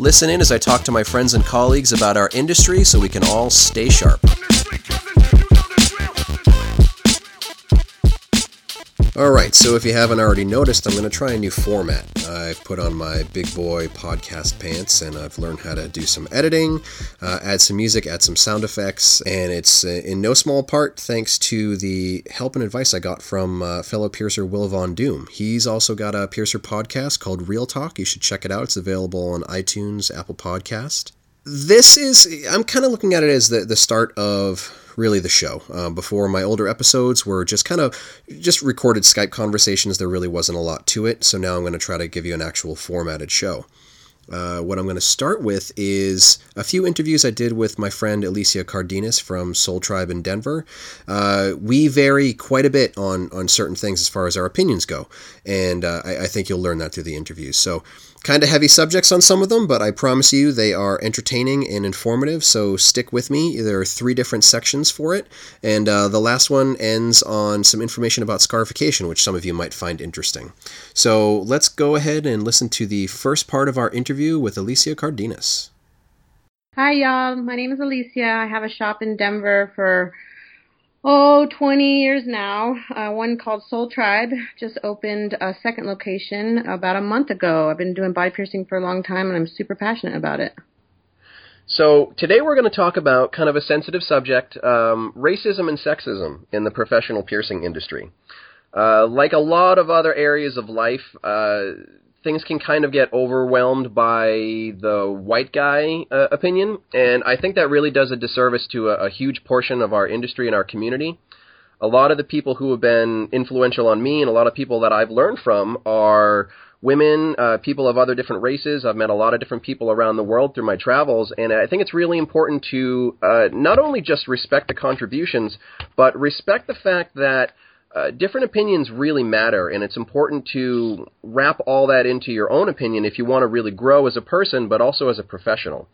Listen in as I talk to my friends and colleagues about our industry so we can all stay sharp. Alright, so if you haven't already noticed, I'm going to try a new format. I've put on my big boy podcast pants and I've learned how to do some editing, uh, add some music, add some sound effects, and it's uh, in no small part thanks to the help and advice I got from uh, fellow piercer Will Von Doom. He's also got a piercer podcast called Real Talk. You should check it out. It's available on iTunes, Apple Podcast. This is, I'm kind of looking at it as the, the start of really the show. Uh, before my older episodes were just kind of just recorded Skype conversations. There really wasn't a lot to it. So now I'm going to try to give you an actual formatted show. Uh, what I'm going to start with is a few interviews I did with my friend Alicia Cardenas from Sol Tribe in Denver. Uh, we vary quite a bit on on certain things as far as our opinions go, and uh, I, I, think you'll learn that through the interviews. So kind of heavy subjects on some of them, but I promise you they are entertaining and informative. So stick with me. There are three different sections for it, and uh, the last one ends on some information about scarification, which some of you might find interesting. So let's go ahead and listen to the first part of our interview with Alicia Cardenas. Hi, y'all. My name is Alicia. I have a shop in Denver for oh, 20 years now. Uh, one called Sol Tribe just opened a second location about a month ago. I've been doing body piercing for a long time and I'm super passionate about it. So, today we're going to talk about kind of a sensitive subject um, racism and sexism in the professional piercing industry. Uh, like a lot of other areas of life, uh, things can kind of get overwhelmed by the white guy uh, opinion, and I think that really does a disservice to a, a huge portion of our industry and our community. A lot of the people who have been influential on me and a lot of people that I've learned from are women, uh, people of other different races. I've met a lot of different people around the world through my travels, and I think it's really important to uh, not only just respect the contributions, but respect the fact that uh, different opinions really matter, and it's important to wrap all that into your own opinion if you want to really grow as a person, but also as a professional.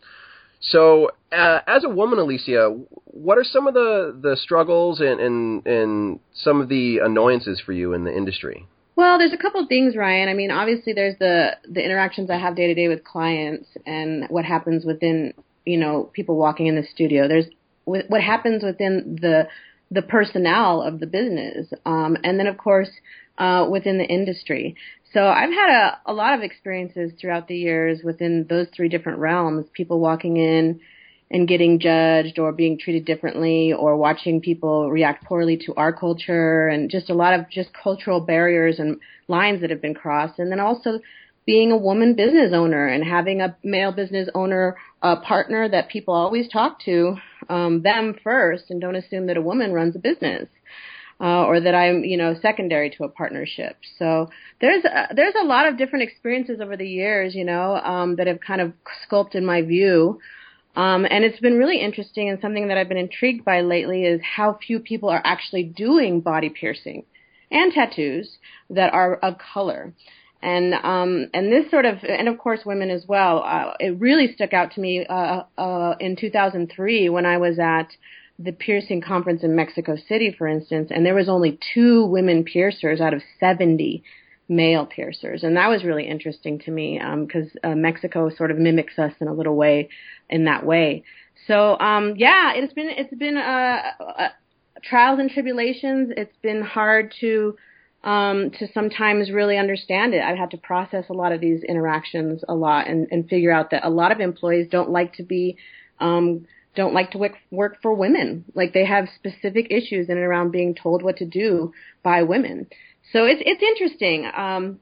So, uh, as a woman, Alicia, what are some of the, the struggles and, and, and some of the annoyances for you in the industry? Well, there's a couple of things, Ryan. I mean, obviously, there's the the interactions I have day to day with clients, and what happens within you know people walking in the studio. There's what happens within the the personnel of the business, um, and then of course uh, within the industry. So I've had a, a lot of experiences throughout the years within those three different realms. People walking in and getting judged or being treated differently or watching people react poorly to our culture and just a lot of just cultural barriers and lines that have been crossed and then also being a woman business owner and having a male business owner uh, partner that people always talk to um, them first and don't assume that a woman runs a business uh, or that I'm you know secondary to a partnership. So there's a, there's a lot of different experiences over the years you know um, that have kind of sculpted my view. Um, and it's been really interesting and something that I've been intrigued by lately is how few people are actually doing body piercing and tattoos that are of color and um, and this sort of and of course women as well. Uh, it really stuck out to me uh, uh, in 2003 when I was at the piercing conference in Mexico City, for instance, and there was only two women piercers out of 70 male piercers, and that was really interesting to me um, because um, uh, Mexico sort of mimics us in a little way in that way. So um, yeah, it's been it's been uh, uh, trials and tribulations. It's been hard to um, to sometimes really understand it. I've had to process a lot of these interactions a lot and, and figure out that a lot of employees don't like to be, um, don't like to work, work for women. Like they have specific issues in and around being told what to do by women. So it's, it's interesting. Um,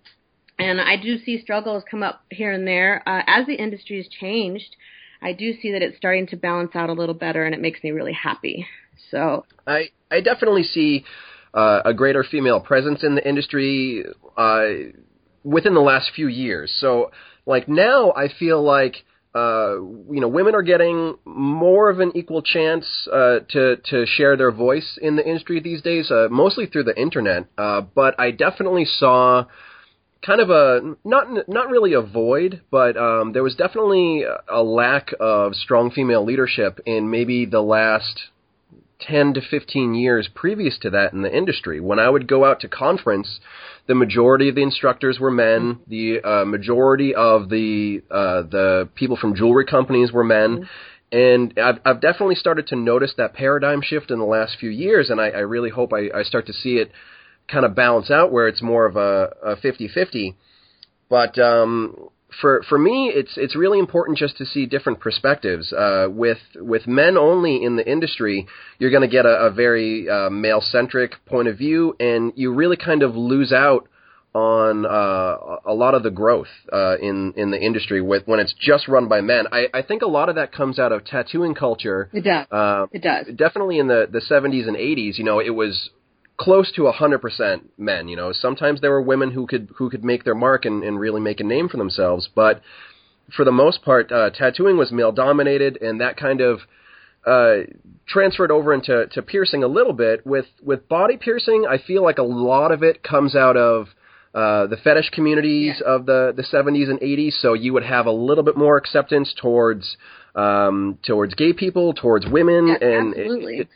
and I do see struggles come up here and there. Uh, as the industry has changed, I do see that it's starting to balance out a little better and it makes me really happy. So I, I definitely see uh, a greater female presence in the industry uh, within the last few years. So, like now, I feel like uh, you know, women are getting more of an equal chance uh, to to share their voice in the industry these days, uh, mostly through the internet. Uh, but I definitely saw kind of a not not really a void, but um, there was definitely a lack of strong female leadership in maybe the last 10 to 15 years previous to that in the industry. When I would go out to conference, the majority of the instructors were men. The uh, majority of the uh, the people from jewelry companies were men. And I've, I've definitely started to notice that paradigm shift in the last few years, and I, I really hope I, I start to see it kind of balance out where it's more of a, a 50-50. But um, for for me, it's it's really important just to see different perspectives. Uh, with with men only in the industry, you're going to get a, a very uh, male centric point of view, and you really kind of lose out on uh, a lot of the growth uh, in in the industry with when it's just run by men. I, I think a lot of that comes out of tattooing culture. It does. Uh, it does. Definitely in the the 70s and 80s, you know, it was close to 100% men. You know, sometimes there were women who could who could make their mark and, and really make a name for themselves, but for the most part, uh, tattooing was male dominated, and that kind of uh, transferred over into to piercing a little bit. With with body piercing, I feel like a lot of it comes out of uh, the fetish communities yeah. of the the 70s and 80s. So you would have a little bit more acceptance towards um, towards gay people, towards women, yeah, and absolutely. It, it,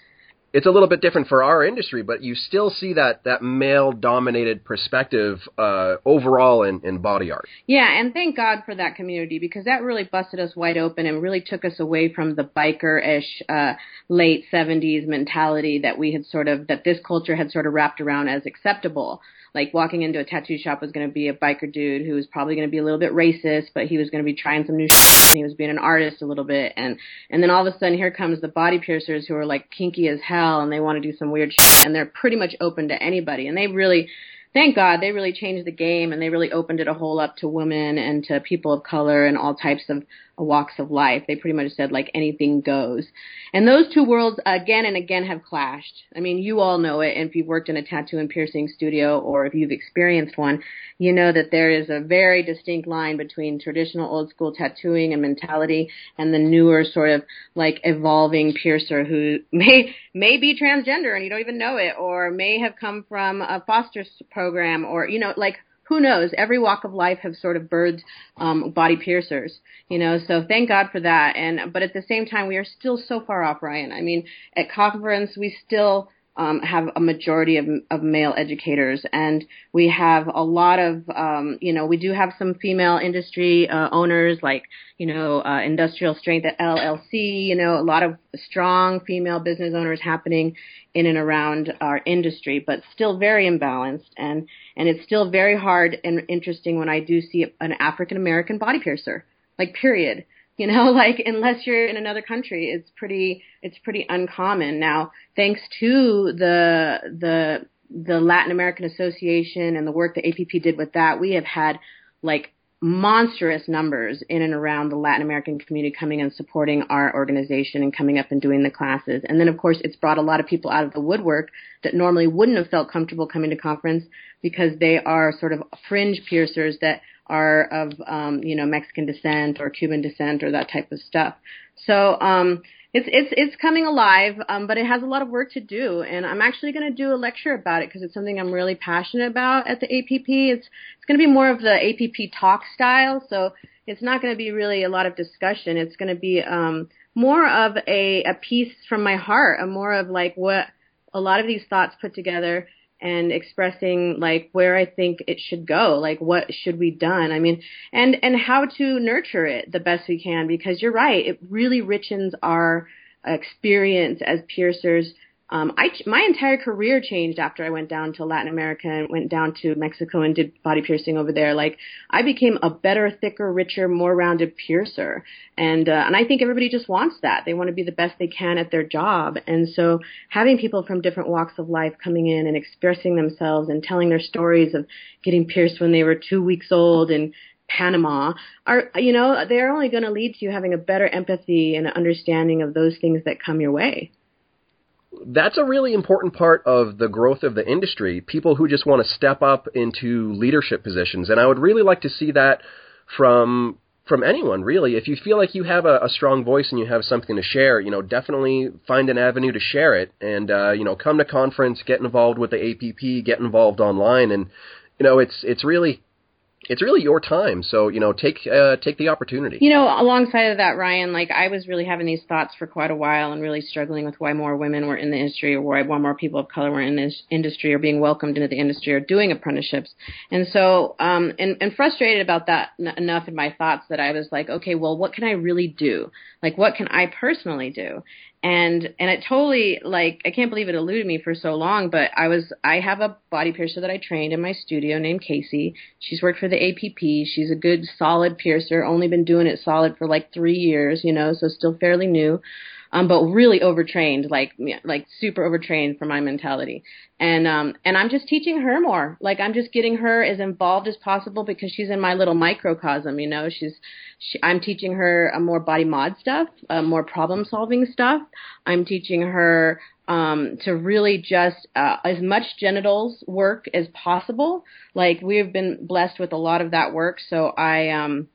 it's a little bit different for our industry, but you still see that that male dominated perspective uh, overall in, in body art. Yeah, and thank God for that community because that really busted us wide open and really took us away from the biker ish uh, late '70s mentality that we had sort of that this culture had sort of wrapped around as acceptable like walking into a tattoo shop was going to be a biker dude who was probably going to be a little bit racist, but he was going to be trying some new shit. And he was being an artist a little bit, and and then all of a sudden here comes the body piercers who are like kinky as hell, and they want to do some weird shit, and they're pretty much open to anybody, and they really thank God they really changed the game and they really opened it a whole up to women and to people of color and all types of walks of life. They pretty much said like anything goes. And those two worlds again and again have clashed. I mean, you all know it. And if you've worked in a tattoo and piercing studio or if you've experienced one, you know that there is a very distinct line between traditional old school tattooing and mentality and the newer sort of like evolving piercer who may, may be transgender and you don't even know it or may have come from a foster program or, you know, like who knows? Every walk of life have sort of birthed um, body piercers, you know. So thank God for that. And but at the same time, we are still so far off, Ryan. I mean, at conference, we still um, have a majority of, of male educators, and we have a lot of, um, you know, we do have some female industry uh, owners like, you know, uh, Industrial Strength at LLC, you know, a lot of strong female business owners happening in and around our industry, but still very imbalanced, and and it's still very hard and interesting when I do see an African American body piercer, like period. You know, like unless you're in another country, it's pretty it's pretty uncommon. Now, thanks to the the the Latin American Association and the work that APP did with that, we have had like monstrous numbers in and around the Latin American community coming and supporting our organization and coming up and doing the classes. And then, of course, it's brought a lot of people out of the woodwork that normally wouldn't have felt comfortable coming to conference because they are sort of fringe piercers that are of um, you know Mexican descent or Cuban descent or that type of stuff. So um, it's it's it's coming alive, um, but it has a lot of work to do. And I'm actually going to do a lecture about it because it's something I'm really passionate about at the APP. It's it's going to be more of the APP talk style, so it's not going to be really a lot of discussion. It's going to be um, more of a a piece from my heart, a more of like what a lot of these thoughts put together and expressing like where I think it should go, like what should we done. I mean, and and how to nurture it the best we can because you're right, it really richens our experience as piercers um, I my entire career changed after I went down to Latin America and went down to Mexico and did body piercing over there. Like I became a better, thicker, richer, more rounded piercer, and uh, and I think everybody just wants that. They want to be the best they can at their job, and so having people from different walks of life coming in and expressing themselves and telling their stories of getting pierced when they were two weeks old and Panama are, you know, they're only going to lead to you having a better empathy and understanding of those things that come your way that's a really important part of the growth of the industry. People who just want to step up into leadership positions, and I would really like to see that from from anyone really. If you feel like you have a, a strong voice and you have something to share, you know, definitely find an avenue to share it, and uh, you know, come to conference, get involved with the APP, get involved online, and you know, it's it's really it's really your time. So you know, take uh, take the opportunity. You know, alongside of that, Ryan, like I was really having these thoughts for quite a while and really struggling with why more women were in the industry or why more people of color were in this industry or being welcomed into the industry or doing apprenticeships. And so, um, and, and frustrated about that n- enough in my thoughts that I was like, okay, well, what can I really do? Like, what can I personally do? And and it totally like I can't believe it eluded me for so long. But I was I have a body piercer that I trained in my studio named Casey. She's worked for the APP. She's a good solid piercer. Only been doing it solid for like three years, you know, so still fairly new um, but really overtrained, like like super overtrained for my mentality. And um, and I'm just teaching her more. Like I'm just getting her as involved as possible because she's in my little microcosm. You know, she's she, I'm teaching her a more body mod stuff, uh, more problem solving stuff. I'm teaching her um, to really just uh, as much genitals work as possible. Like we've been blessed with a lot of that work, so I um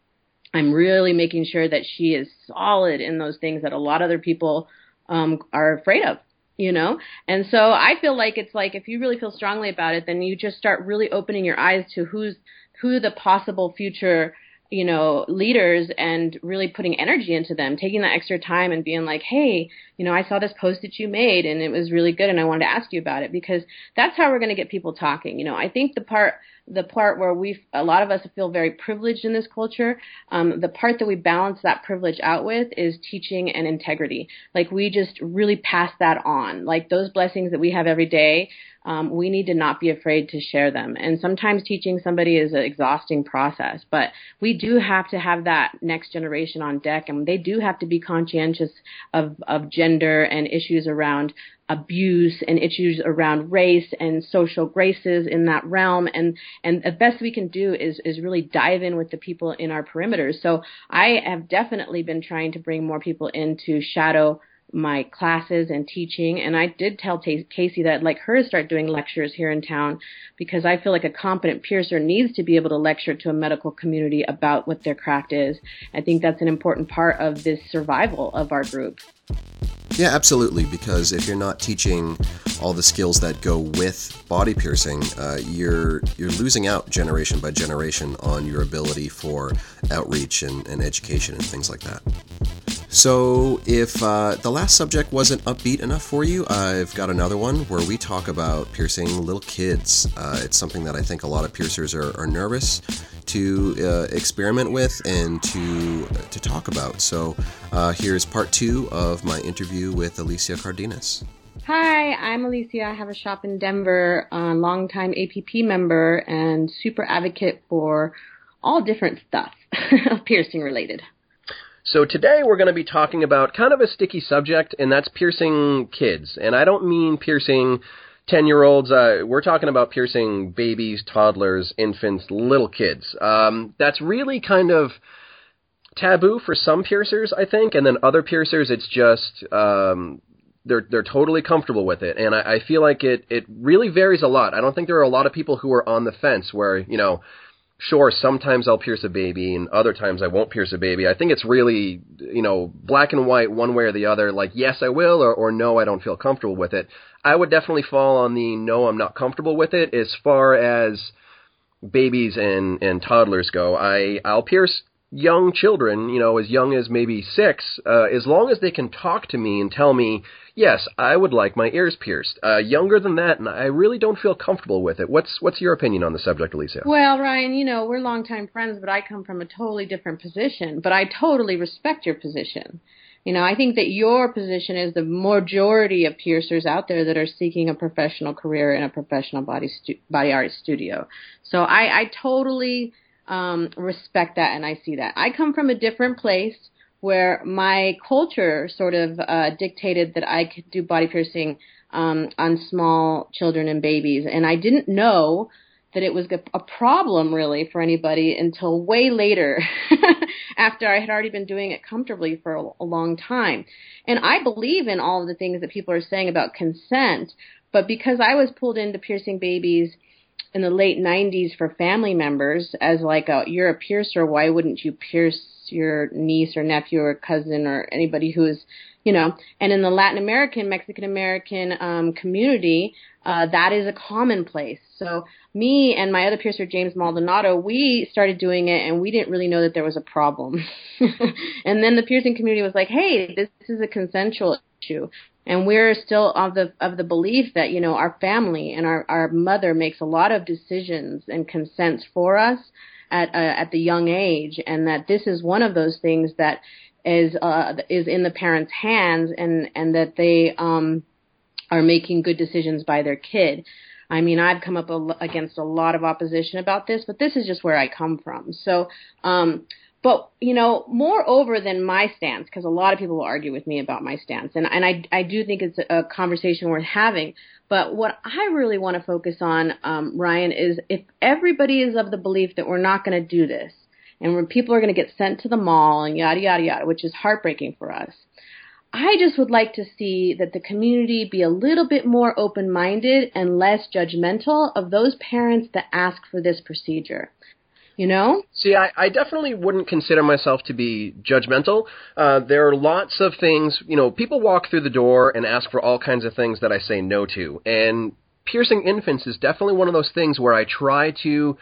I'm really making sure that she is solid in those things that a lot of other people um, are afraid of, you know? And so I feel like it's like if you really feel strongly about it, then you just start really opening your eyes to who's who the possible future you know, leaders and really putting energy into them, taking that extra time and being like, hey, you know, I saw this post that you made and it was really good and I wanted to ask you about it because that's how we're going to get people talking. You know, I think the part, the part where we, a lot of us feel very privileged in this culture, um, the part that we balance that privilege out with is teaching and integrity. Like we just really pass that on. Like those blessings that we have every day, um, we need to not be afraid to share them. And sometimes teaching somebody is an exhausting process, but we do have to have that next generation on deck, and they do have to be conscientious of, of gender and issues around abuse and issues around race and social graces in that realm. And and the best we can do is is really dive in with the people in our perimeters so i have definitely been trying to bring more people into shadow my classes and teaching. And I did tell T- Casey that I'd like her to start doing lectures here in town because I feel like a competent piercer needs to be able to lecture to a medical community about what their craft is. I think that's an important part of this survival of our group. Yeah, absolutely. Because if you're not teaching all the skills that go with body piercing, uh, you're you're losing out generation by generation on your ability for outreach and, and education and things like that. So, if uh, the last subject wasn't upbeat enough for you, I've got another one where we talk about piercing little kids. Uh, it's something that I think a lot of piercers are, are nervous to uh, experiment with and to to talk about. So, uh, here's part two of my interview with Alicia Cardenas. Hi, I'm Alicia. I have a shop in Denver, a longtime APP member and super advocate for all different stuff piercing related. So today we're going to be talking about kind of a sticky subject, and that's piercing kids. And I don't mean piercing 10 year olds. Uh, we're talking about piercing babies, toddlers, infants, little kids. Um, that's really kind of taboo for some piercers, I think, and then other piercers, it's just um, they're they're totally comfortable with it, and I, I feel like it it really varies a lot. I don't think there are a lot of people who are on the fence where you know sure, sometimes I'll pierce a baby and other times I won't pierce a baby. I think it's really, you know, black and white one way or the other, like yes, I will or, or no, I don't feel comfortable with it. I would definitely fall on the no, I'm not comfortable with it as far as babies and, and toddlers go. I, I'll pierce young children, you know, as young as maybe six, uh, as long as they can talk to me and tell me, yes, I would like my ears pierced. Uh, younger than that, and I really don't feel comfortable with it. What's what's your opinion on the subject, Alicia? Well, Ryan, you know, we're longtime friends, but I come from a totally different position. But I totally respect your position. You know, I think that your position is the majority of piercers out there that are seeking a professional career in a professional body stu- body art studio. So I, I totally um, respect that and I see that. I come from a different place where my culture sort of uh, dictated that I could do body piercing um, on small children and babies, and I didn't know that it was a problem really for anybody until way later after I had already been doing it comfortably for a, a long time. And I believe in all of the things that people are saying about consent, but because I was pulled into piercing babies in the late 90s for family members as like a you're a piercer why wouldn't you pierce your niece or nephew or cousin or anybody who is, you know, and in the Latin American, Mexican American um, community, uh, that is a commonplace. So me and my other piercer, James Maldonado, we started doing it and we didn't really know that there was a problem. and then the piercing community was like, hey, this is a consensual issue. And we're still of the of the belief that you know our family and our our mother makes a lot of decisions and consents for us at uh, at the young age, and that this is one of those things that is uh, is in the parents' hands, and and that they um, are making good decisions by their kid. I mean, I've come up a, against a lot of opposition about this, but this is just where I come from. So, um, but you know, moreover than my stance, because a lot of people will argue with me about my stance, and and I I do think it's a conversation worth having. But what I really want to focus on, um, Ryan, is if everybody is of the belief that we're not going to do this, and when people are going to get sent to the mall and yada yada yada, which is heartbreaking for us. I just would like to see that the community be a little bit more open minded and less judgmental of those parents that ask for this procedure. You know? See, I, I definitely wouldn't consider myself to be judgmental. Uh, there are lots of things, you know, people walk through the door and ask for all kinds of things that I say no to. And piercing infants is definitely one of those things where I try to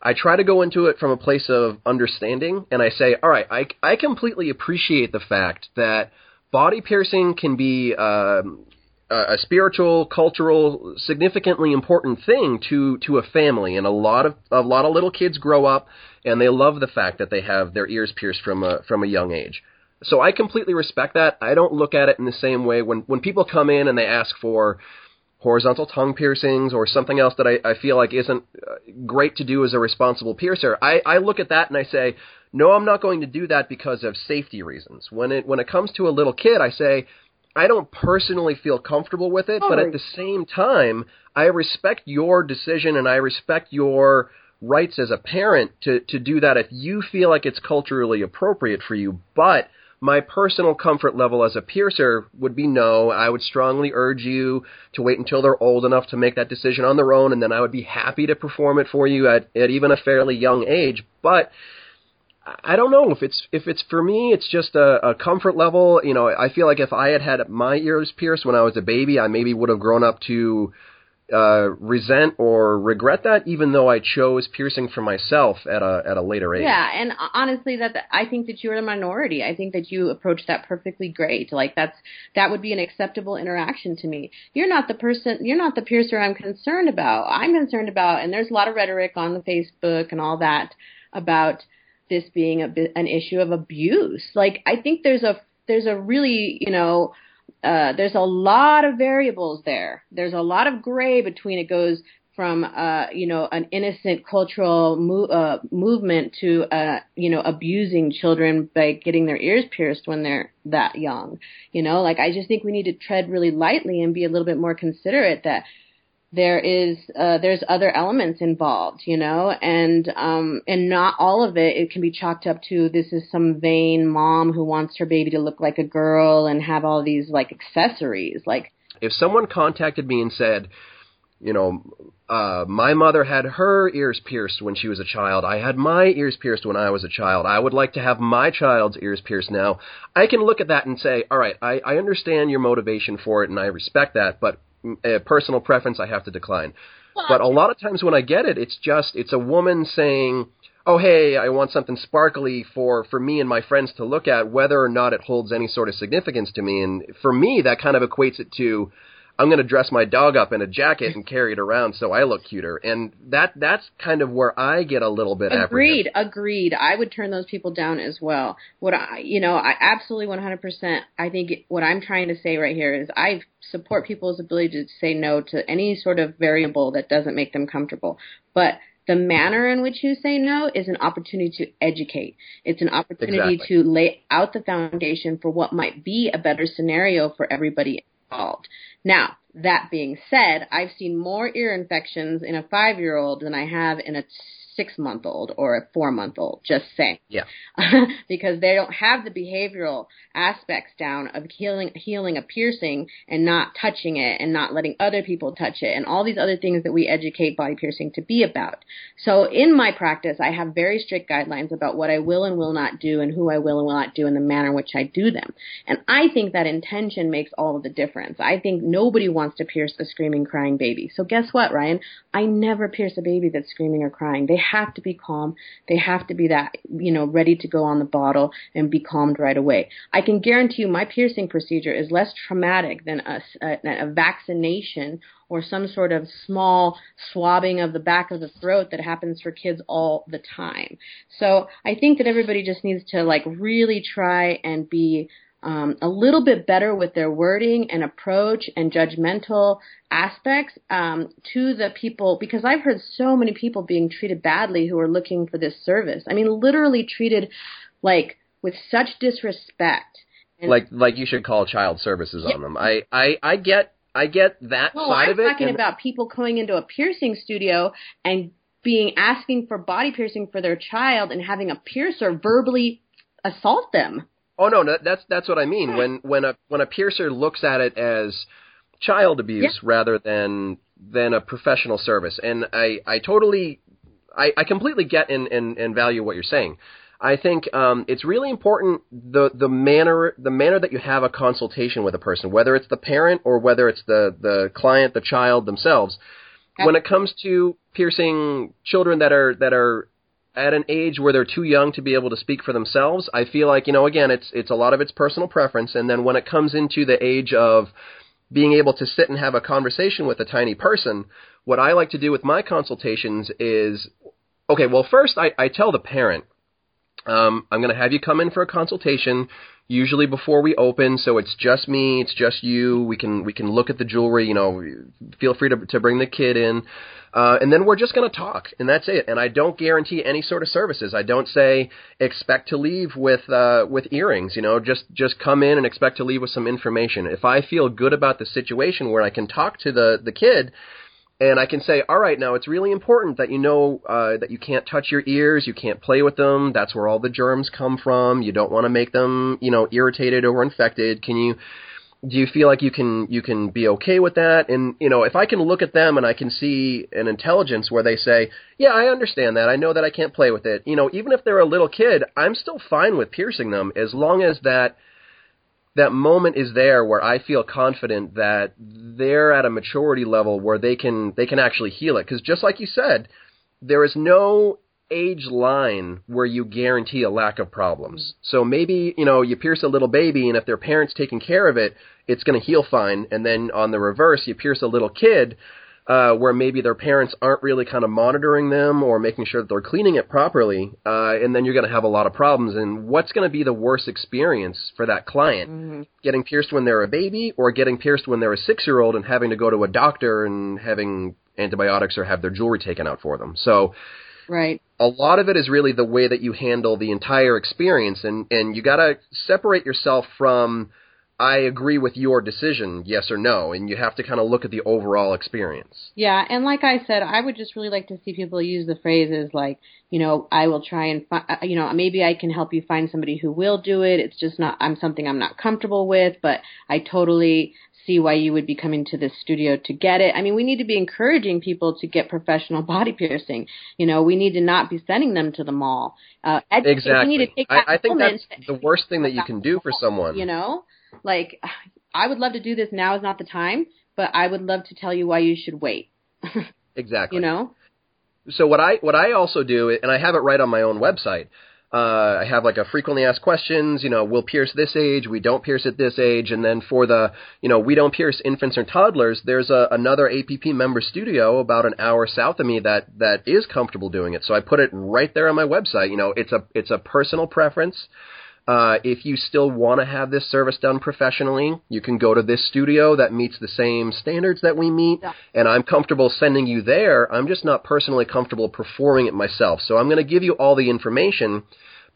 I try to go into it from a place of understanding and I say, all right, I, I completely appreciate the fact that body piercing can be um, a spiritual, cultural, significantly important thing to to a family, and a lot of a lot of little kids grow up and they love the fact that they have their ears pierced from a from a young age. So I completely respect that. I don't look at it in the same way when when people come in and they ask for horizontal tongue piercings or something else that I, I feel like isn't uh, great to do as a responsible piercer. I, I look at that and I say, no, I'm not going to do that because of safety reasons. When it when it comes to a little kid, I say I don't personally feel comfortable with it, but at the same time, I respect your decision and I respect your rights as a parent to to do that if you feel like it's culturally appropriate for you. But my personal comfort level as a piercer would be no. I would strongly urge you to wait until they're old enough to make that decision on their own, and then I would be happy to perform it for you at, at even a fairly young age. But I don't know if it's if it's for me. It's just a, a comfort level. You know, I feel like if I had had my ears pierced when I was a baby, I maybe would have grown up to uh, resent or regret that, even though I chose piercing for myself at a at a later age. Yeah, and honestly, that I think that you're the minority. I think that you approach that perfectly great. Like that's that would be an acceptable interaction to me. You're not the person. You're not the piercer I'm concerned about. I'm concerned about, and there's a lot of rhetoric on the Facebook and all that about this being a an issue of abuse. Like I think there's a there's a really you know uh, there's a lot of variables there. There's a lot of gray between it goes from uh, you know an innocent cultural mo- uh, movement to uh, you know abusing children by getting their ears pierced when they're that young. You know, like I just think we need to tread really lightly and be a little bit more considerate that there is uh, there's other elements involved, you know, and um, and not all of it it can be chalked up to this is some vain mom who wants her baby to look like a girl and have all these like accessories. Like if someone contacted me and said, you know, uh, my mother had her ears pierced when she was a child. I had my ears pierced when I was a child. I would like to have my child's ears pierced now. I can look at that and say, all right, I, I understand your motivation for it and I respect that, but a personal preference, I have to decline. but a lot of times when I get it, it's just it's a woman saying, "Oh, hey, I want something sparkly for for me and my friends to look at, whether or not it holds any sort of significance to me." And for me, that kind of equates it to I'm going to dress my dog up in a jacket and carry it around so I look cuter. And that that's kind of where I get a little bit agreed. Agreed. I would turn those people down as well. What I, you know, I absolutely 100%. I think what I'm trying to say right here is I support people's ability to say no to any sort of variable that doesn't make them comfortable. But the manner in which you say no is an opportunity to educate. It's an opportunity exactly. to lay out the foundation for what might be a better scenario for everybody involved. Now, that being said, I've seen more ear infections in a five year old than I have in a six month old or a four month old. Just saying. Yeah. because they don't have the behavioral aspects down of healing healing a piercing and not touching it and not letting other people touch it and all these other things that we educate body piercing to be about. So in my practice, I have very strict guidelines about what I will and will not do and who I will and will not do in the manner in which I do them. And I think that intention makes all of the difference. I think nobody wants to pierce a screaming, crying baby. So guess what, Ryan? I never pierce a baby that's screaming or crying. They have to be calm. They have to be that, you know, ready to go on the bottle and be calmed right away. I can guarantee you my piercing procedure is less traumatic than a, a, a vaccination or some sort of small swabbing of the back of the throat that happens for kids all the time. So I think that everybody just needs to like really try and be um, a little bit better with their wording and approach and judgmental aspects um, to the people because I've heard so many people being treated badly who are looking for this service. I mean, literally treated like with such disrespect. And like like you should call child services yeah. on them. I, I I get I get that no, side I'm of it. I'm talking about people going into a piercing studio and being asking for body piercing for their child and having a piercer verbally assault them. Oh no, that's that's what I mean. When when a when a piercer looks at it as child abuse yeah. rather than than a professional service, and I I totally I, I completely get and, and and value what you're saying. I think um, it's really important the the manner the manner that you have a consultation with a person, whether it's the parent or whether it's the the client, the child themselves. When it comes to piercing children that are that are at an age where they're too young to be able to speak for themselves. I feel like, you know, again, it's it's a lot of it's personal preference and then when it comes into the age of being able to sit and have a conversation with a tiny person, what I like to do with my consultations is okay, well first I, I tell the parent, um, I'm gonna have you come in for a consultation usually before we open, so it's just me, it's just you. We can we can look at the jewelry. You know, feel free to to bring the kid in, uh, and then we're just going to talk, and that's it. And I don't guarantee any sort of services. I don't say expect to leave with uh, with earrings. You know, just just come in and expect to leave with some information. If I feel good about the situation where I can talk to the the kid and I can say, all right, now it's really important that you know uh, that you can't touch your ears, you can't play with them. That's where all the germs come from. You don't want to make them, you know, irritated or infected. Can you? Do you feel like you can you can be okay with that? And you know, if I can look at them and I can see an intelligence where they say, yeah, I understand that. I know that I can't play with it. You know, even if they're a little kid, I'm still fine with piercing them as long as that that moment is there where I feel confident that they're at a maturity level where they can they can actually heal it. Because just like you said, there is no age line where you guarantee a lack of problems. Mm-hmm. So maybe you know you pierce a little baby, and if their parents taking care of it, it's going to heal fine. And then on the reverse, you pierce a little kid uh, where maybe their parents aren't really kind of monitoring them or making sure that they're cleaning it properly, uh, and then you're going to have a lot of problems. And what's going to be the worst experience for that client? Mm-hmm. Getting pierced when they're a baby, or getting pierced when they're a six-year-old and having to go to a doctor and having antibiotics or have their jewelry taken out for them. So. Right. A lot of it is really the way that you handle the entire experience, and and you got to separate yourself from I agree with your decision, yes or no, and you have to kind of look at the overall experience. Yeah, and like I said, I would just really like to see people use the phrases like, you know, I will try and, fi- uh, you know, maybe I can help you find somebody who will do it. It's just not, I'm something I'm not comfortable with, but I totally see why you would be coming to this studio to get it. I mean, we need to be encouraging people to get professional body piercing. You know, we need to not be sending them to the mall. Uh, exactly. I, I think that's the worst thing that you can do for someone. You know, like, I would love to do this. Now is not the time, but I would love to tell you why you should wait. exactly. You know. So what I what I also do, and I have it right on my own website. Uh, I have like a frequently asked questions. You know, we'll pierce this age, we don't pierce at this age, and then for the you know we don't pierce infants or toddlers. There's a, another APP member studio about an hour south of me that that is comfortable doing it. So I put it right there on my website. You know, it's a it's a personal preference. Uh, if you still want to have this service done professionally, you can go to this studio that meets the same standards that we meet, yeah. and I'm comfortable sending you there. I'm just not personally comfortable performing it myself. So I'm going to give you all the information.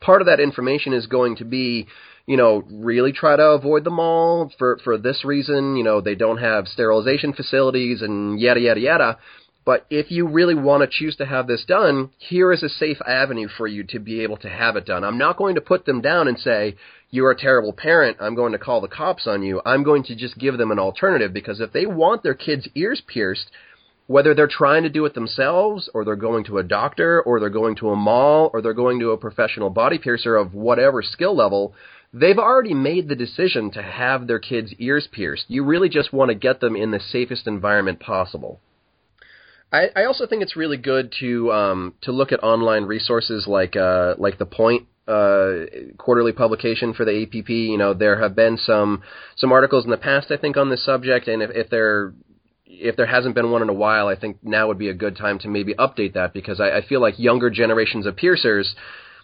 Part of that information is going to be, you know, really try to avoid the mall for for this reason. You know, they don't have sterilization facilities and yada yada yada. But if you really want to choose to have this done, here is a safe avenue for you to be able to have it done. I'm not going to put them down and say, you're a terrible parent, I'm going to call the cops on you. I'm going to just give them an alternative because if they want their kids' ears pierced, whether they're trying to do it themselves or they're going to a doctor or they're going to a mall or they're going to a professional body piercer of whatever skill level, they've already made the decision to have their kids' ears pierced. You really just want to get them in the safest environment possible. I, I also think it's really good to um, to look at online resources like uh, like the Point uh, quarterly publication for the APP. You know, there have been some some articles in the past, I think, on this subject, and if, if they're if there hasn't been one in a while, I think now would be a good time to maybe update that because I, I feel like younger generations of piercers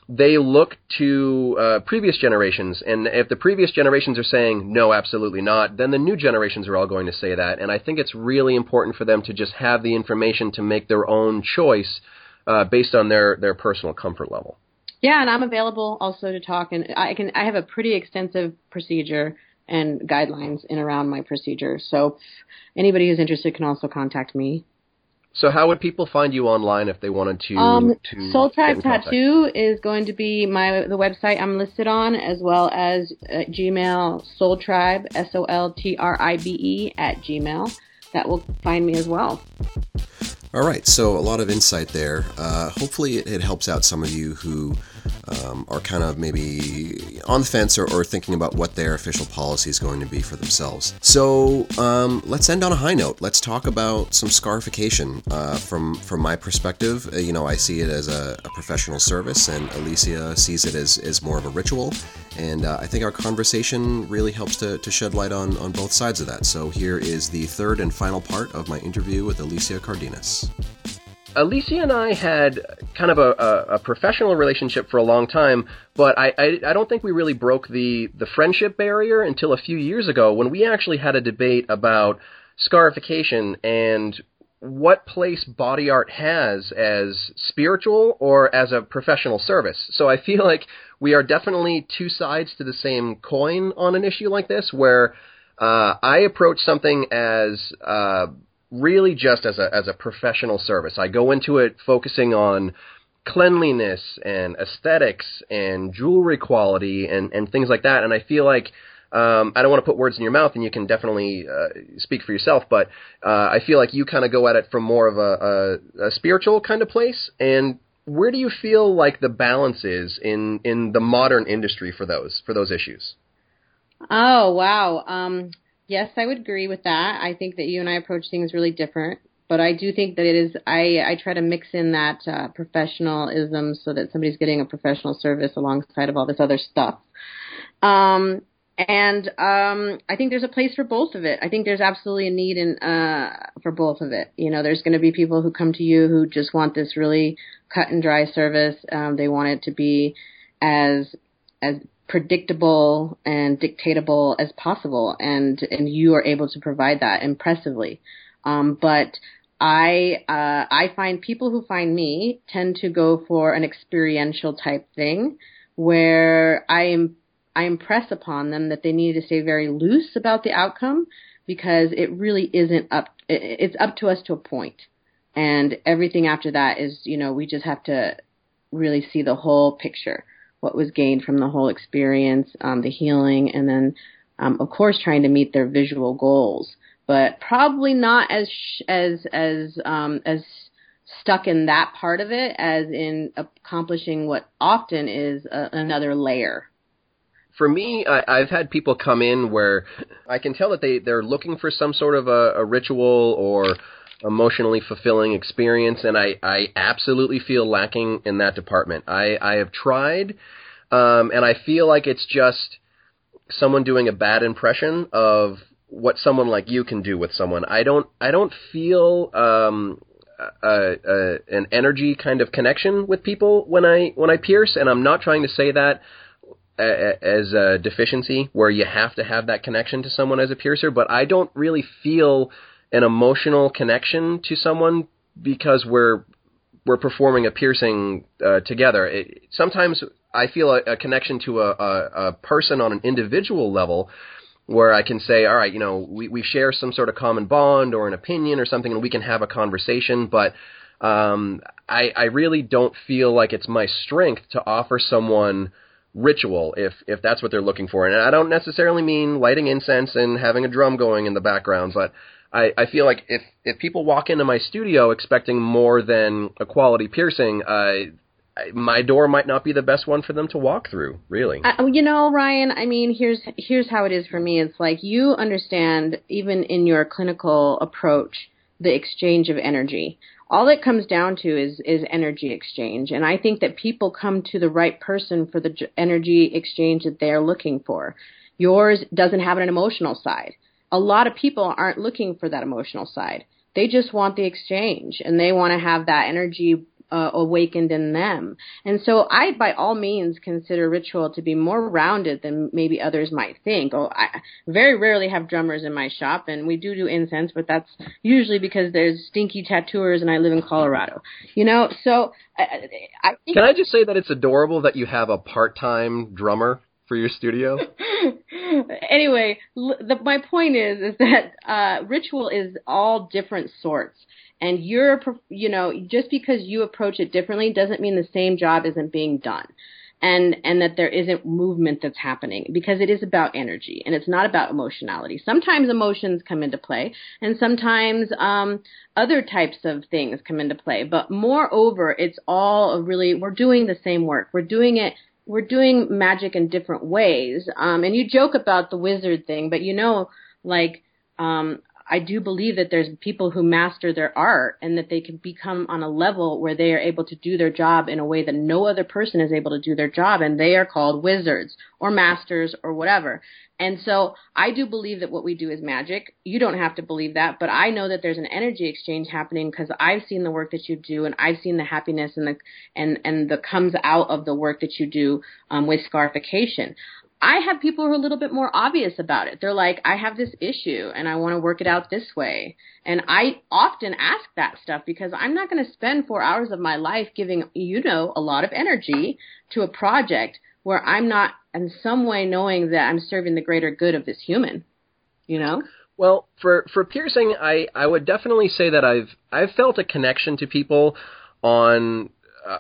they look to uh, previous generations, and if the previous generations are saying no, absolutely not, then the new generations are all going to say that. And I think it's really important for them to just have the information to make their own choice uh, based on their their personal comfort level. Yeah, and I'm available also to talk, and I can I have a pretty extensive procedure and guidelines in around my procedure. So anybody who's interested can also contact me. So how would people find you online if they wanted to? Um, to Sol Tribe Tattoo is going to be my the website I'm listed on, as well as uh, Gmail Sol Tribe S O L T R I B E at Gmail. That will find me as well. All right, so a lot of insight there. Uh, hopefully, it, it helps out some of you who um, are kind of maybe on the fence or, or, thinking about what their official policy is going to be for themselves. So um, let's end on a high note. Let's talk about some scarification. Uh, from from my perspective, uh, you know, I see it as a, a, professional service, and Alicia sees it as, as more of a ritual. And uh, I think our conversation really helps to, to shed light on, on both sides of that. So here is the third and final part of my interview with Alicia Cardenas. Alicia and I had kind of a, a, a, professional relationship for a long time, but I, I, I don't think we really broke the, the friendship barrier until a few years ago when we actually had a debate about scarification and what place body art has as spiritual or as a professional service. So I feel like we are definitely two sides to the same coin on an issue like this, where uh, I approach something as uh, really just as a as a professional service. I go into it focusing on cleanliness and aesthetics and jewelry quality and and things like that. And I feel like um, I don't want to put words in your mouth, and you can definitely uh, speak for yourself. But uh, I feel like you kind of go at it from more of a, a, a spiritual kind of place. And where do you feel like the balance is in in the modern industry for those for those issues? Oh wow. Um, Yes, I would agree with that. I think that you and I approach things really different, but I do think that it is. I I try to mix in that uh, professionalism so that somebody's getting a professional service alongside of all this other stuff. Um, and um, I think there's a place for both of it. I think there's absolutely a need in uh, for both of it. You know, there's going to be people who come to you who just want this really cut and dry service. Um, they want it to be as as predictable and dictatable as possible, and and you are able to provide that impressively. Um, but I uh, I find people who find me tend to go for an experiential type thing, where I am I impress upon them that they need to stay very loose about the outcome because it really isn't up. It's up to us to a point, and everything after that is you know we just have to really see the whole picture what was gained from the whole experience, um, the healing, and then, um, of course, trying to meet their visual goals. But probably not as as as um, as stuck in that part of it as in accomplishing what often is a, another layer for me, I, have had people come in where I can tell that they they're looking for some sort of a, a ritual or emotionally fulfilling experience, and I, I absolutely feel lacking in that department. I, I have tried, um, and I feel like it's just someone doing a bad impression of what someone like you can do with someone. I don't I don't feel um, a, a, an energy kind of connection with people when I when I pierce, and I'm not trying to say that as a deficiency where you have to have that connection to someone as a piercer, but I don't really feel an emotional connection to someone because we're we're performing a piercing uh, together. It, sometimes I feel a, a connection to a, a, a person on an individual level where I can say, all right, you know, we, we share some sort of common bond or an opinion or something, and we can have a conversation. But um, I, I really don't feel like it's my strength to offer someone ritual if if that's what they're looking for. And I don't necessarily mean lighting incense and having a drum going in the background, but I, I feel like if if people walk into my studio expecting more than a quality piercing, uh, my door might not be the best one for them to walk through. Really, uh, you know, Ryan. I mean, here's here's how it is for me. It's like you understand, even in your clinical approach, the exchange of energy. All it comes down to is is energy exchange, and I think that people come to the right person for the energy exchange that they're looking for. Yours doesn't have an emotional side. A lot of people aren't looking for that emotional side. They just want the exchange, and they want to have that energy uh, awakened in them. And so I, by all means, consider ritual to be more rounded than maybe others might think. Oh, I very rarely have drummers in my shop, and we do do incense, but that's usually because there's stinky tattooers and I live in Colorado. You know, so I, I think. Can I just say that it's adorable that you have a part-time drummer? For your studio? anyway, the, my point is is that uh, ritual is all different sorts. And you're you know just because you approach it differently doesn't mean the same job isn't being done. And and that there isn't movement that's happening because it is about energy and it's not about emotionality. Sometimes emotions come into play and sometimes um other types of things come into play. But moreover it's all a really we're doing the same work. We're doing it we're doing magic in different ways. Um and you joke about the wizard thing but you know like um I do believe that there's people who master their art and that they can become on a level where they are able to do their job in a way that no other person is able to do their job and they are called wizards or masters or whatever. And so I do believe that what we do is magic. You don't have to believe that, but I know that there's an energy exchange happening because I've seen the work that you do and I've seen the happiness and the and and the comes out of the work that you do um, with scarification. I have people who are a little bit more obvious about it. They're like, I have this issue and I want to work it out this way. And I often ask that stuff because I'm not going to spend four hours of my life giving, you know, a lot of energy to a project where I'm not in some way knowing that I'm serving the greater good of this human, you know? Well, for, for piercing, I, I would definitely say that I've, I've felt a connection to people on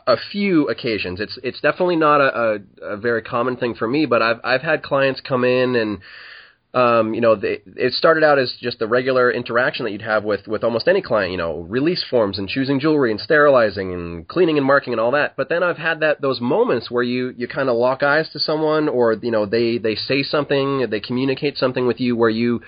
a few occasions. It's it's definitely not a, a, a very common thing for me, but I've I've had clients come in and um, you know, they, it started out as just the regular interaction that you'd have with, with almost any client, you know, release forms and choosing jewelry and sterilizing and cleaning and marking and all that. But then I've had that, those moments where you, you kind of lock eyes to someone or, you know, they, they say something, they communicate something with you where you,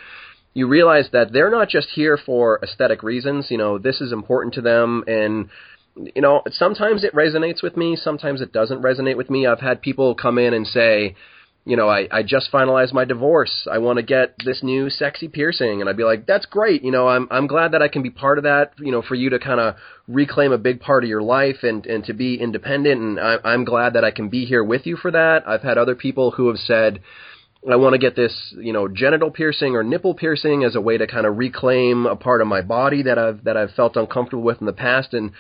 you realize that they're not just here for aesthetic reasons, you know, this is important to them and, you know, sometimes it resonates with me, sometimes it doesn't resonate with me. I've had people come in and say, you know, I, I just finalized my divorce. I want to get this new sexy piercing. And I'd be like, that's great. You know, I'm, I'm glad that I can be part of that, you know, for you to kind of reclaim a big part of your life and, and to be independent. And I, I'm glad that I can be here with you for that. I've had other people who have said, I want to get this, you know, genital piercing or nipple piercing as a way to kind of reclaim a part of my body that I've, that I've felt uncomfortable with in the past. And,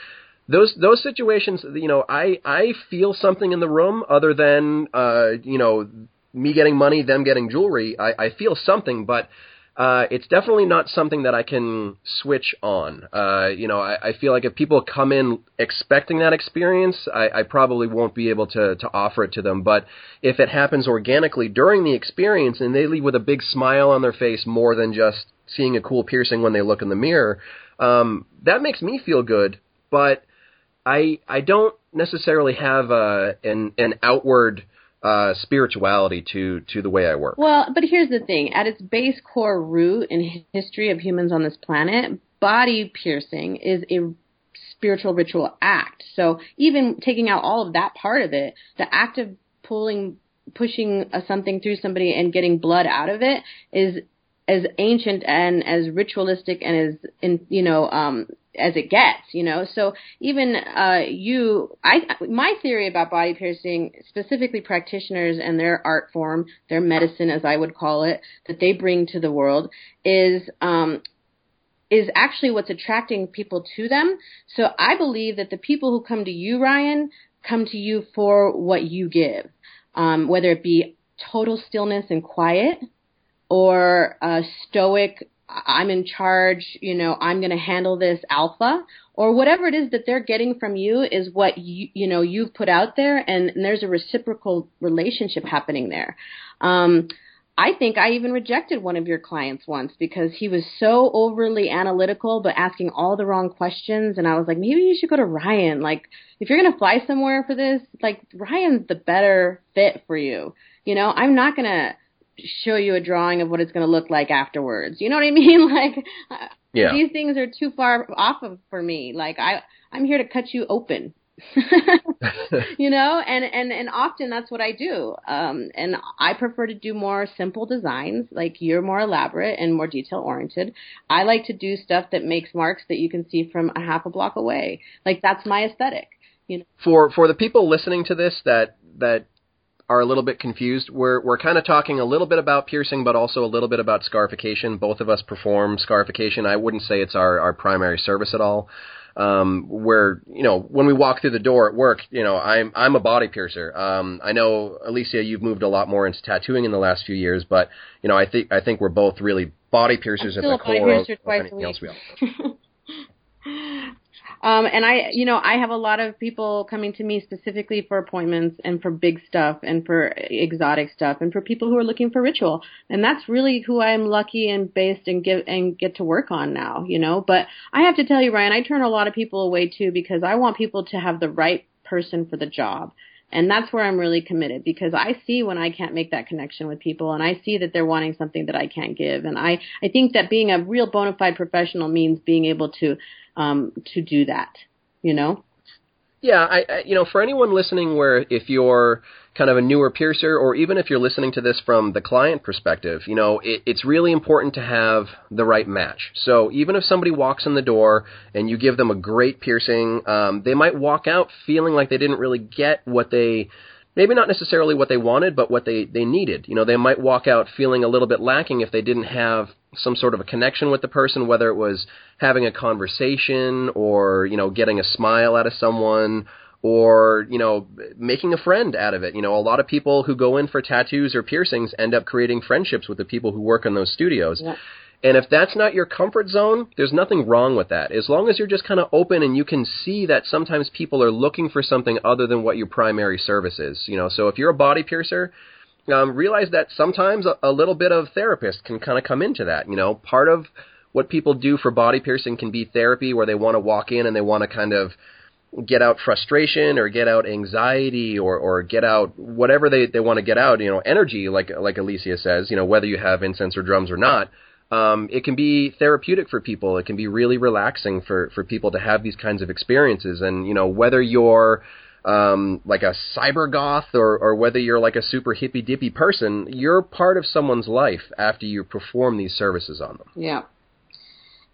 those those situations, you know, I I feel something in the room other than uh, you know me getting money, them getting jewelry. I, I feel something, but uh, it's definitely not something that I can switch on. Uh, you know, I, I feel like if people come in expecting that experience, I, I probably won't be able to to offer it to them. But if it happens organically during the experience and they leave with a big smile on their face more than just seeing a cool piercing when they look in the mirror, um, that makes me feel good. But I I don't necessarily have a an an outward uh, spirituality to to the way I work. Well, but here's the thing: at its base core root in history of humans on this planet, body piercing is a spiritual ritual act. So even taking out all of that part of it, the act of pulling pushing something through somebody and getting blood out of it is as ancient and as ritualistic and as in you know um as it gets, you know. So even uh, you, I, my theory about body piercing, specifically practitioners and their art form, their medicine, as I would call it, that they bring to the world, is um, is actually what's attracting people to them. So I believe that the people who come to you, Ryan, come to you for what you give, um, whether it be total stillness and quiet or a stoic I'm in charge, you know, I'm going to handle this alpha or whatever it is that they're getting from you is what you you know you've put out there and, and there's a reciprocal relationship happening there. Um I think I even rejected one of your clients once because he was so overly analytical but asking all the wrong questions and I was like maybe you should go to Ryan like if you're going to fly somewhere for this like Ryan's the better fit for you. You know, I'm not going to show you a drawing of what it's going to look like afterwards. You know what I mean? Like yeah. these things are too far off of for me. Like I I'm here to cut you open. you know, and and and often that's what I do. Um and I prefer to do more simple designs. Like you're more elaborate and more detail oriented. I like to do stuff that makes marks that you can see from a half a block away. Like that's my aesthetic. You know. For for the people listening to this that that are a little bit confused. We're we're kind of talking a little bit about piercing, but also a little bit about scarification. Both of us perform scarification. I wouldn't say it's our, our primary service at all. Um, where you know when we walk through the door at work, you know I'm I'm a body piercer. Um, I know Alicia, you've moved a lot more into tattooing in the last few years, but you know I think I think we're both really body piercers at the core of, of anything else we offer. Um, and I, you know, I have a lot of people coming to me specifically for appointments and for big stuff and for exotic stuff and for people who are looking for ritual. And that's really who I'm lucky and based and give and get to work on now, you know. But I have to tell you, Ryan, I turn a lot of people away too because I want people to have the right person for the job. And that's where I'm really committed because I see when I can't make that connection with people and I see that they're wanting something that I can't give. And I, I think that being a real bona fide professional means being able to um, to do that. You know. Yeah, I, I, you know, for anyone listening, where if you're kind of a newer piercer, or even if you're listening to this from the client perspective, you know, it, it's really important to have the right match. So even if somebody walks in the door and you give them a great piercing, um, they might walk out feeling like they didn't really get what they maybe not necessarily what they wanted, but what they, they needed. You know, they might walk out feeling a little bit lacking if they didn't have some sort of a connection with the person, whether it was having a conversation or, you know, getting a smile out of someone or, you know, making a friend out of it. You know, a lot of people who go in for tattoos or piercings end up creating friendships with the people who work in those studios. Yeah. And if that's not your comfort zone, there's nothing wrong with that. As long as you're just kind of open and you can see that sometimes people are looking for something other than what your primary service is. You know, so if you're a body piercer, um, realize that sometimes a, a little bit of therapist can kind of come into that. You know, part of what people do for body piercing can be therapy where they want to walk in and they want to kind of get out frustration or get out anxiety or, or get out whatever they, they want to get out, you know, energy, like, like Alicia says, you know, whether you have incense or drums or not um, it can be therapeutic for people. It can be really relaxing for, for people to have these kinds of experiences. And, you know, whether you're um, like a cyber goth or, or whether you're like a super hippy dippy person, you're part of someone's life after you perform these services on them. Yeah.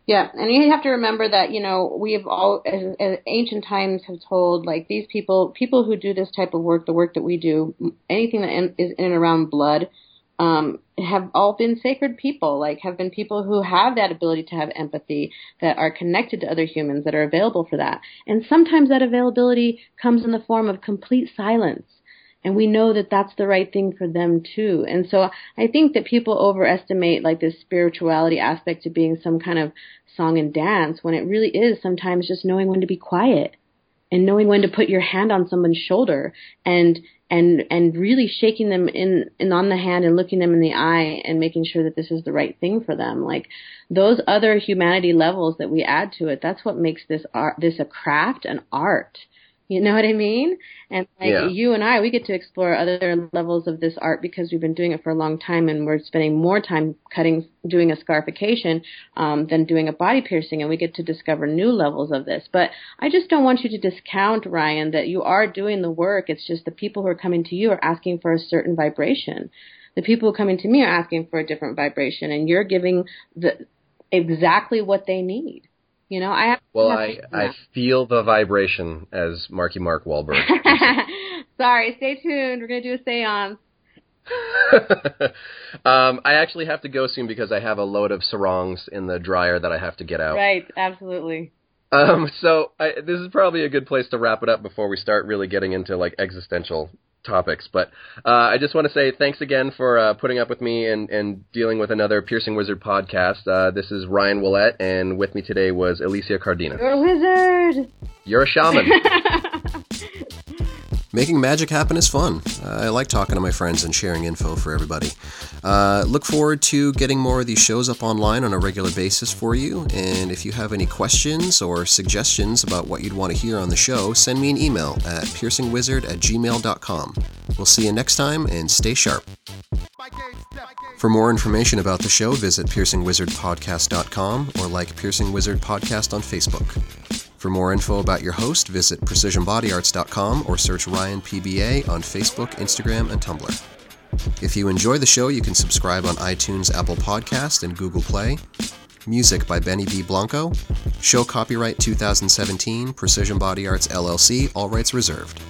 Yeah, and you have to remember that you know we have all, as, as ancient times have told, like these people, people who do this type of work, the work that we do, anything that in, is in and around blood, um, have all been sacred people, like have been people who have that ability to have empathy, that are connected to other humans, that are available for that. And sometimes that availability comes in the form of complete silence. And we know that that's the right thing for them too. And so I think that people overestimate like this spirituality aspect of being some kind of song and dance when it really is sometimes just knowing when to be quiet and knowing when to put your hand on someone's shoulder and and and really shaking them in and on the hand and looking them in the eye and making sure that this is the right thing for them. Like those other humanity levels that we add to it that's what makes this art this a craft an art you know what I mean? And like yeah. you and I, we get to explore other levels of this art because we've been doing it for a long time, and we're spending more time cutting, doing a scarification um, than doing a body piercing, and we get to discover new levels of this. But I just don't want you to discount Ryan that you are doing the work. It's just the people who are coming to you are asking for a certain vibration. The people who are coming to me are asking for a different vibration, and you're giving the exactly what they need. You know, I well, I I feel the vibration as Marky Mark Wahlberg. Sorry, stay tuned. We're gonna do a séance. um, I actually have to go soon because I have a load of sarongs in the dryer that I have to get out. Right, absolutely. Um, so I, this is probably a good place to wrap it up before we start really getting into like existential topics. But uh, I just want to say thanks again for uh, putting up with me and, and dealing with another Piercing Wizard podcast. Uh, this is Ryan Ouellette, and with me today was Alicia Cardenas. You're a wizard. You're a shaman. Making magic happen is fun. I like talking to my friends and sharing info for everybody. Uh, look forward to getting more of these shows up online on a regular basis for you. And if you have any questions or suggestions about what you'd want to hear on the show, send me an email at piercingwizard at gmail.com. We'll see you next time and stay sharp. For more information about the show, visit piercingwizardpodcast.com or like Piercing Wizard Podcast on Facebook. For more info about your host, visit precisionbodyarts.com or search Ryan PBA on Facebook, Instagram, and Tumblr. If you enjoy the show, you can subscribe on iTunes, Apple Podcast, and Google Play. Music by Benny B. Blanco. Show copyright 2017, Precision Body Arts LLC, all rights reserved.